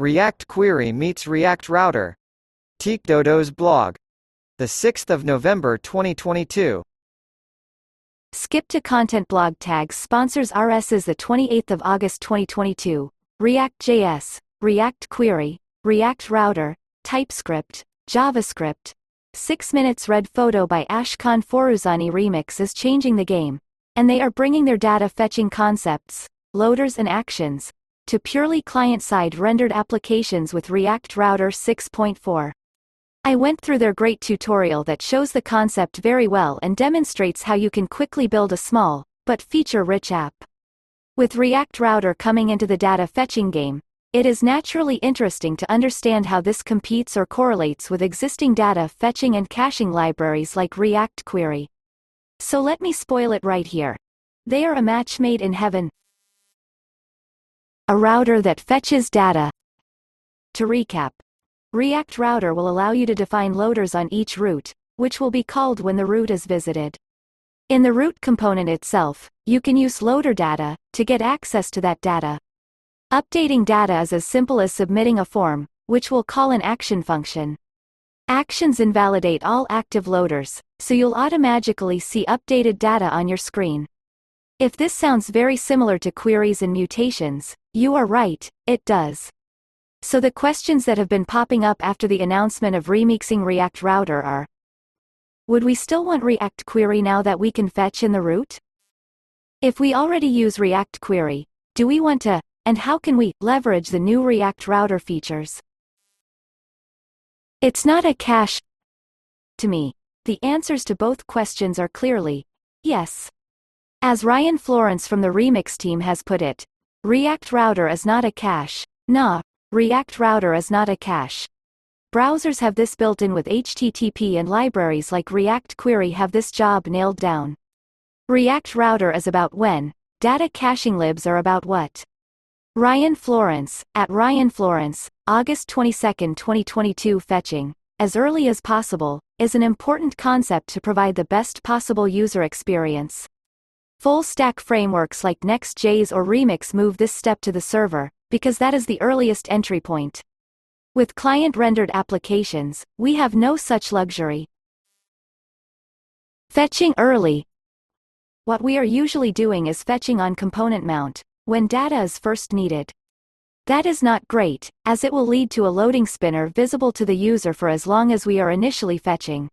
React Query meets React Router. TkDodo's blog. The 6th of November 2022. Skip to Content blog tag sponsors RS's the 28th of August 2022. React.js, React Query, React Router, TypeScript, JavaScript. 6 Minutes Red Photo by Ashkan Forouzani Remix is changing the game. And they are bringing their data fetching concepts, loaders and actions, to purely client-side rendered applications with React Router 6.4. I went through their great tutorial that shows the concept very well and demonstrates how you can quickly build a small, but feature-rich app. With React Router coming into the data fetching game, it is naturally interesting to understand how this competes or correlates with existing data fetching and caching libraries like React Query. So let me spoil it right here. They are a match made in heaven, a router that fetches data. To recap, React Router will allow you to define loaders on each route, which will be called when the route is visited. In the route component itself, you can use loader data to get access to that data. Updating data is as simple as submitting a form, which will call an action function. Actions invalidate all active loaders, so you'll automatically see updated data on your screen. If this sounds very similar to queries and mutations, you are right, it does. So the questions that have been popping up after the announcement of remixing React Router are Would we still want React Query now that we can fetch in the route? If we already use React Query, do we want to, and how can we, leverage the new React Router features? It's not a cache. To me, the answers to both questions are clearly, yes. As Ryan Florence from the Remix team has put it, React Router is not a cache. Nah, React Router is not a cache. Browsers have this built in with HTTP and libraries like React Query have this job nailed down. React Router is about when, data caching libs are about what. Ryan Florence, at Ryan Florence, August 22, 2022 fetching, as early as possible, is an important concept to provide the best possible user experience. Full-stack frameworks like Next.js or Remix move this step to the server, because that is the earliest entry point. With client-rendered applications, we have no such luxury. Fetching early. What we are usually doing is fetching on component mount, when data is first needed. That is not great, as it will lead to a loading spinner visible to the user for as long as we are initially fetching.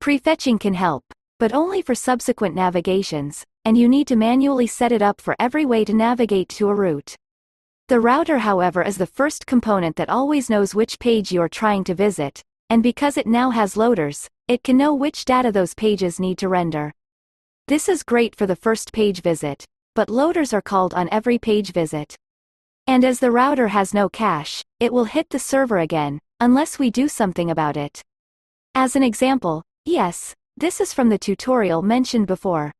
Prefetching can help, but only for subsequent navigations, and you need to manually set it up for every way to navigate to a route. The router however is the first component that always knows which page you are trying to visit, and because it now has loaders, it can know which data those pages need to render. This is great for the first page visit, but loaders are called on every page visit. And as the router has no cache, it will hit the server again, unless we do something about it. As an example, yes, this is from the tutorial mentioned before.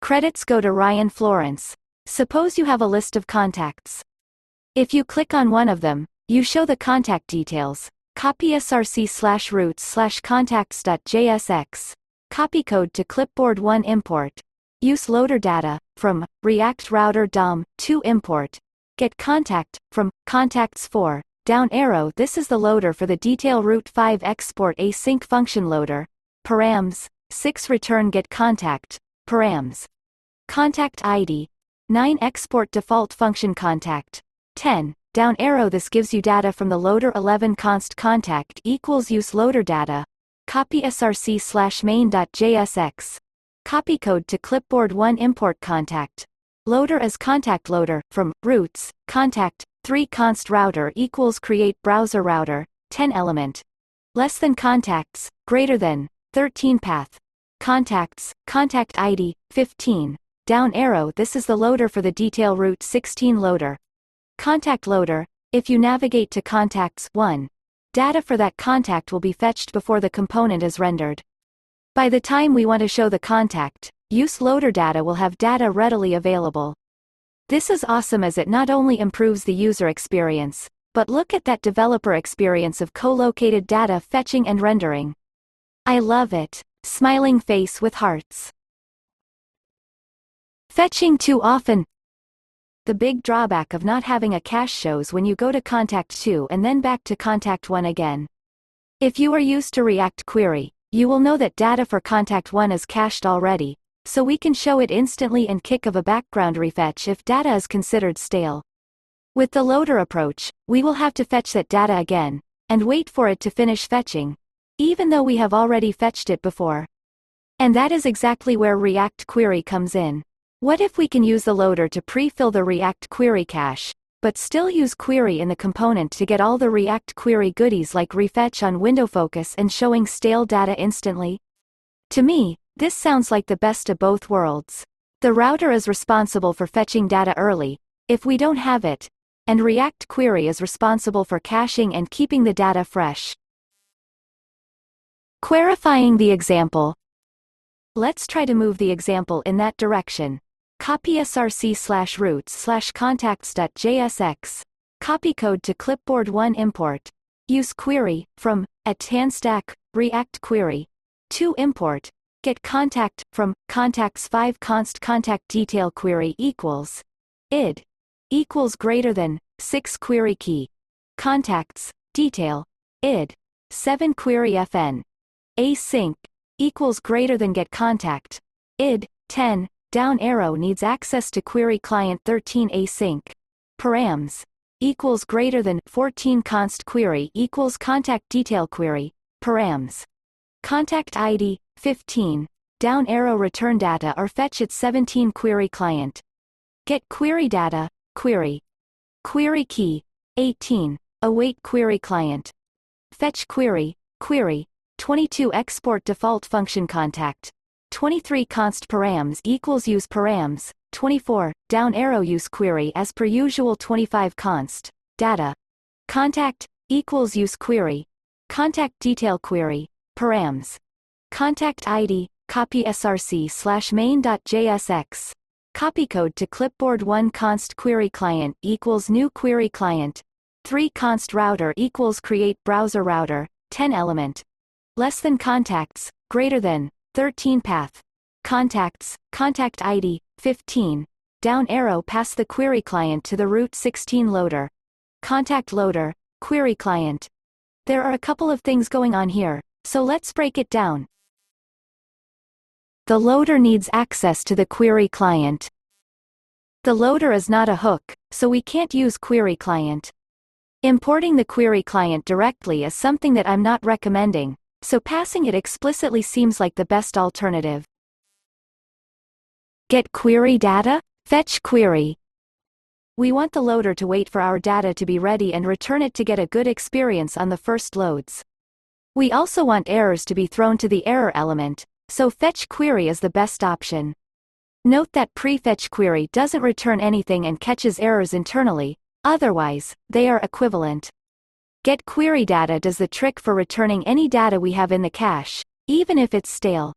Credits go to Ryan Florence. Suppose you have a list of contacts. If you click on one of them, you show the contact details. Copy src slash routes slash contacts.jsx. Copy code to clipboard 1 import. Use loader data, from, React Router DOM, to import. Get contact, from, contacts 4. Down arrow this is the loader for the detail route 5 export async function loader. Params. 6 return get contact, params. Contact ID. 9 Export default function contact. 10. Down arrow this gives you data from the loader 11 const contact equals use loader data. Copy src slash main.jsx. Copy code to clipboard 1 import contact. Loader as contact loader, from, routes, contact, 3 const router equals create browser router, 10 element. Less than contacts, greater than, 13 path. Contacts, contact ID, 15. Down arrow this is the loader for the detail route 16 loader. Contact loader, if you navigate to contacts 1. Data for that contact will be fetched before the component is rendered. By the time we want to show the contact, use loader data will have data readily available. This is awesome as it not only improves the user experience, but look at that developer experience of co-located data fetching and rendering. I love it. Smiling face with hearts. Fetching too often. the big drawback of not having a cache shows when you go to contact 2 and then back to contact 1 again. If you are used to React Query, you will know that data for contact 1 is cached already, so we can show it instantly and kick of a background refetch if data is considered stale. With the loader approach, we will have to fetch that data again, and wait for it to finish fetching, even though we have already fetched it before. And that is exactly where React Query comes in. What if we can use the loader to pre-fill the React Query cache, but still use Query in the component to get all the React Query goodies like refetch on window focus and showing stale data instantly? To me, this sounds like the best of both worlds. The router is responsible for fetching data early, if we don't have it, and React Query is responsible for caching and keeping the data fresh. Clarifying the example. Let's try to move the example in that direction. Copy src slash routes slash contacts.jsx. Copy code to clipboard 1 import. Use query, from, at TanStack, react query. 2 import. Get contact, from, contacts 5 const contact detail query equals. id equals greater than 6 query key contacts detail id 7 query fn async equals greater than get contact id 10 down arrow needs access to query client 13 async params equals greater than 14 const query equals contact detail query params contact id 15 down arrow return data or fetch at 17 query client get query data Query. Query key. 18. Await query client. Fetch query. Query. 22 Export default function contact. 23 const params equals use params. 24 down arrow use query as per usual 25 const data contact equals use query contact detail query params contact id copy src slash main.jsx Copy code to clipboard 1 const query client equals new query client. 3 const router equals create browser router, 10 element. Less than contacts, greater than, 13 path. Contacts, contact ID, 15. Down arrow pass the query client to the root 16 loader. Contact loader, query client. There are a couple of things going on here, so let's break it down. The loader needs access to the query client. The loader is not a hook, so we can't use query client. Importing the query client directly is something that I'm not recommending, so passing it explicitly seems like the best alternative. Get query data? Fetch query. We want the loader to wait for our data to be ready and return it to get a good experience on the first loads. We also want errors to be thrown to the error element, so fetch query is the best option. Note that prefetch query doesn't return anything and catches errors internally, otherwise, they are equivalent. Get query data does the trick for returning any data we have in the cache, even if it's stale.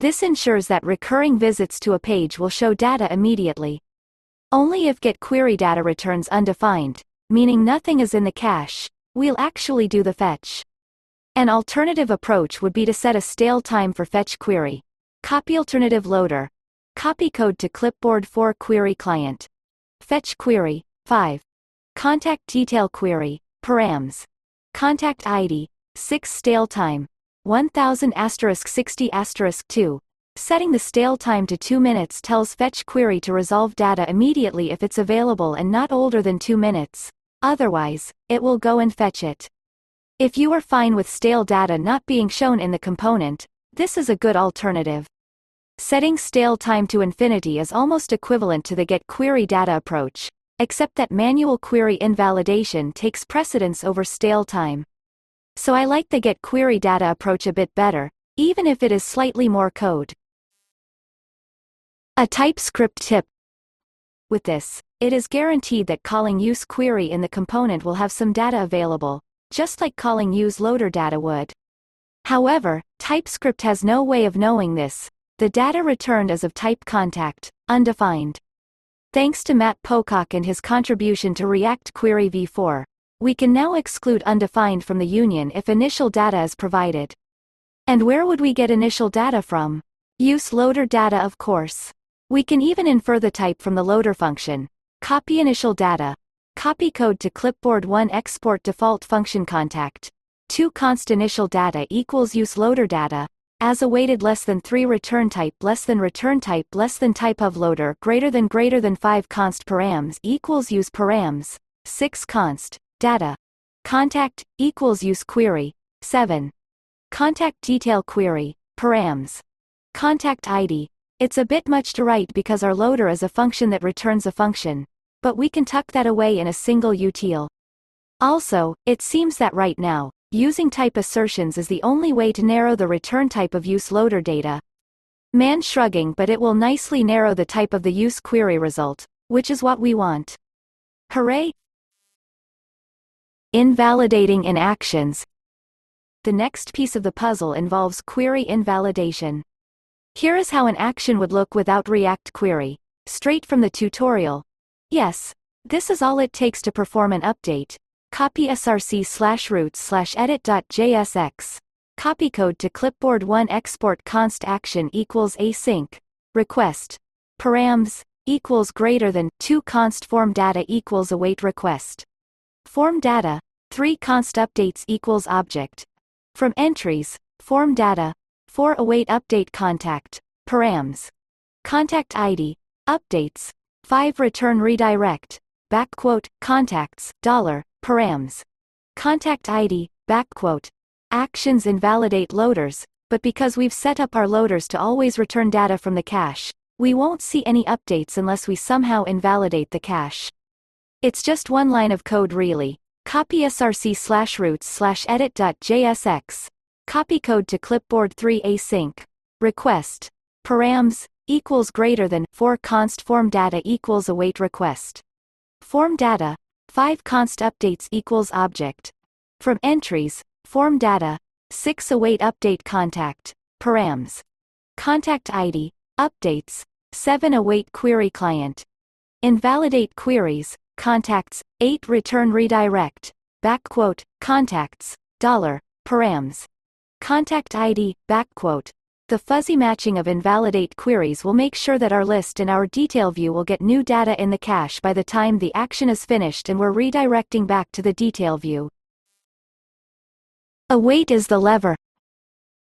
This ensures that recurring visits to a page will show data immediately. Only if get query data returns undefined, meaning nothing is in the cache, we'll actually do the fetch. An alternative approach would be to set a stale time for fetch query. Copy alternative loader. Copy code to clipboard 4 query client. Fetch query, 5. Contact detail query, params. Contact ID, 6 stale time. 1000 asterisk 60 asterisk 2. Setting the stale time to 2 minutes tells fetch query to resolve data immediately if it's available and not older than 2 minutes. Otherwise, it will go and fetch it. If you are fine with stale data not being shown in the component, this is a good alternative. Setting stale time to infinity is almost equivalent to the get query data approach, except that manual query invalidation takes precedence over stale time. So I like the get query data approach a bit better, even if it is slightly more code. A TypeScript tip. With this, it is guaranteed that calling use query in the component will have some data available, just like calling use loader data would. However, TypeScript has no way of knowing this. The data returned is of type contact, undefined. Thanks to Matt Pocock and his contribution to React Query v4, we can now exclude undefined from the union if initial data is provided. And where would we get initial data from? Use loader data of course. We can even infer the type from the loader function, Copy initial data. Copy code to clipboard 1 export default function contact. 2 const initial data equals use loader data. As awaited less than 3 return type less than return type less than type of loader greater than greater than 5 const params equals use params. 6 const data. Contact equals use query. 7. Contact detail query params. Contact ID. It's a bit much to write because our loader is a function that returns a function but we can tuck that away in a single util. Also, it seems that right now, using type assertions is the only way to narrow the return type of use loader data. Man shrugging but it will nicely narrow the type of the use query result, which is what we want. Hooray! Invalidating in actions. The next piece of the puzzle involves query invalidation. Here is how an action would look without React Query. Straight from the tutorial, Yes. This is all it takes to perform an update. Copy src slash routes slash edit.jsx. Copy code to clipboard 1 export const action equals async. Request. Params equals greater than 2 const form data equals await request. Form data 3 const updates equals object. From entries, form data 4 await update contact, params. Contact ID, updates, 5 return redirect, backquote, contacts, dollar, params. Contact ID, backquote. Actions invalidate loaders, but because we've set up our loaders to always return data from the cache, we won't see any updates unless we somehow invalidate the cache. It's just one line of code really. Copy src slash routes slash edit.jsx. Copy code to clipboard 3 async. Request. Params, equals greater than 4 const form data equals await request. Form data 5 const updates equals object. From entries, form data. 6 await update contact, params. Contact ID, updates. 7 await query client. Invalidate queries, contacts. 8 return redirect, backquote, contacts, dollar, params. Contact ID, backquote, the fuzzy matching of invalidate queries will make sure that our list in our detail view will get new data in the cache by the time the action is finished and we're redirecting back to the detail view. Await is the lever.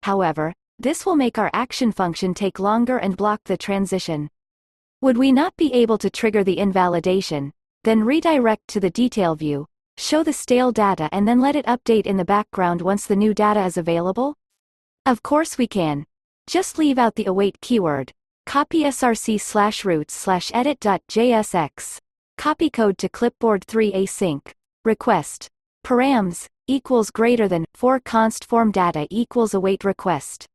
However, this will make our action function take longer and block the transition. Would we not be able to trigger the invalidation, then redirect to the detail view, show the stale data and then let it update in the background once the new data is available? Of course we can, just leave out the await keyword. Copy src slash routes slash edit.jsx. Copy code to clipboard 3 async. Request. Params, equals greater than, 4 const form data equals await request.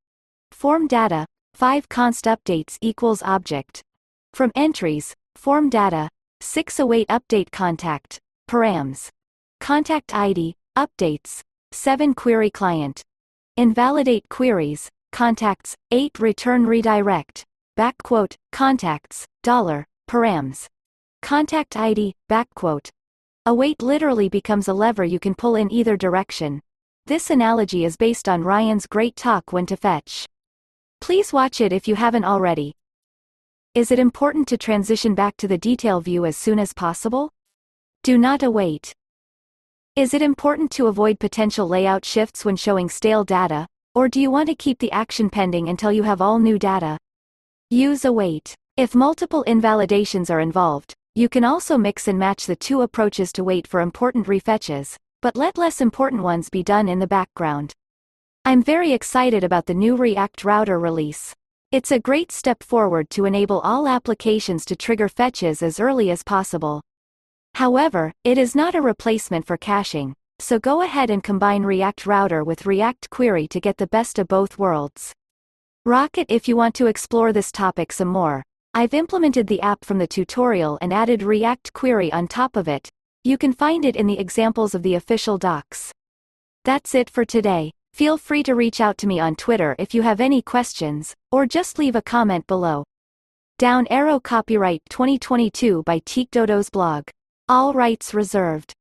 Form data, 5 const updates equals object. From entries, form data, 6 await update contact, params. Contact ID, updates, 7 query client. Invalidate queries, contacts, 8 return redirect, backquote, contacts, dollar, params. Contact ID, backquote. Await literally becomes a lever you can pull in either direction. This analogy is based on Ryan's great talk when to fetch. Please watch it if you haven't already. Is it important to transition back to the detail view as soon as possible? Do not await. Is it important to avoid potential layout shifts when showing stale data, or do you want to keep the action pending until you have all new data? Use await. If multiple invalidations are involved, you can also mix and match the two approaches to wait for important refetches, but let less important ones be done in the background. I'm very excited about the new React Router release. It's a great step forward to enable all applications to trigger fetches as early as possible. However, it is not a replacement for caching, so go ahead and combine React Router with React Query to get the best of both worlds. Rock it if you want to explore this topic some more. I've implemented the app from the tutorial and added React Query on top of it. You can find it in the examples of the official docs. That's it for today. Feel free to reach out to me on Twitter if you have any questions, or just leave a comment below. Down Arrow Copyright 2022 by TkDodo's blog. All rights reserved.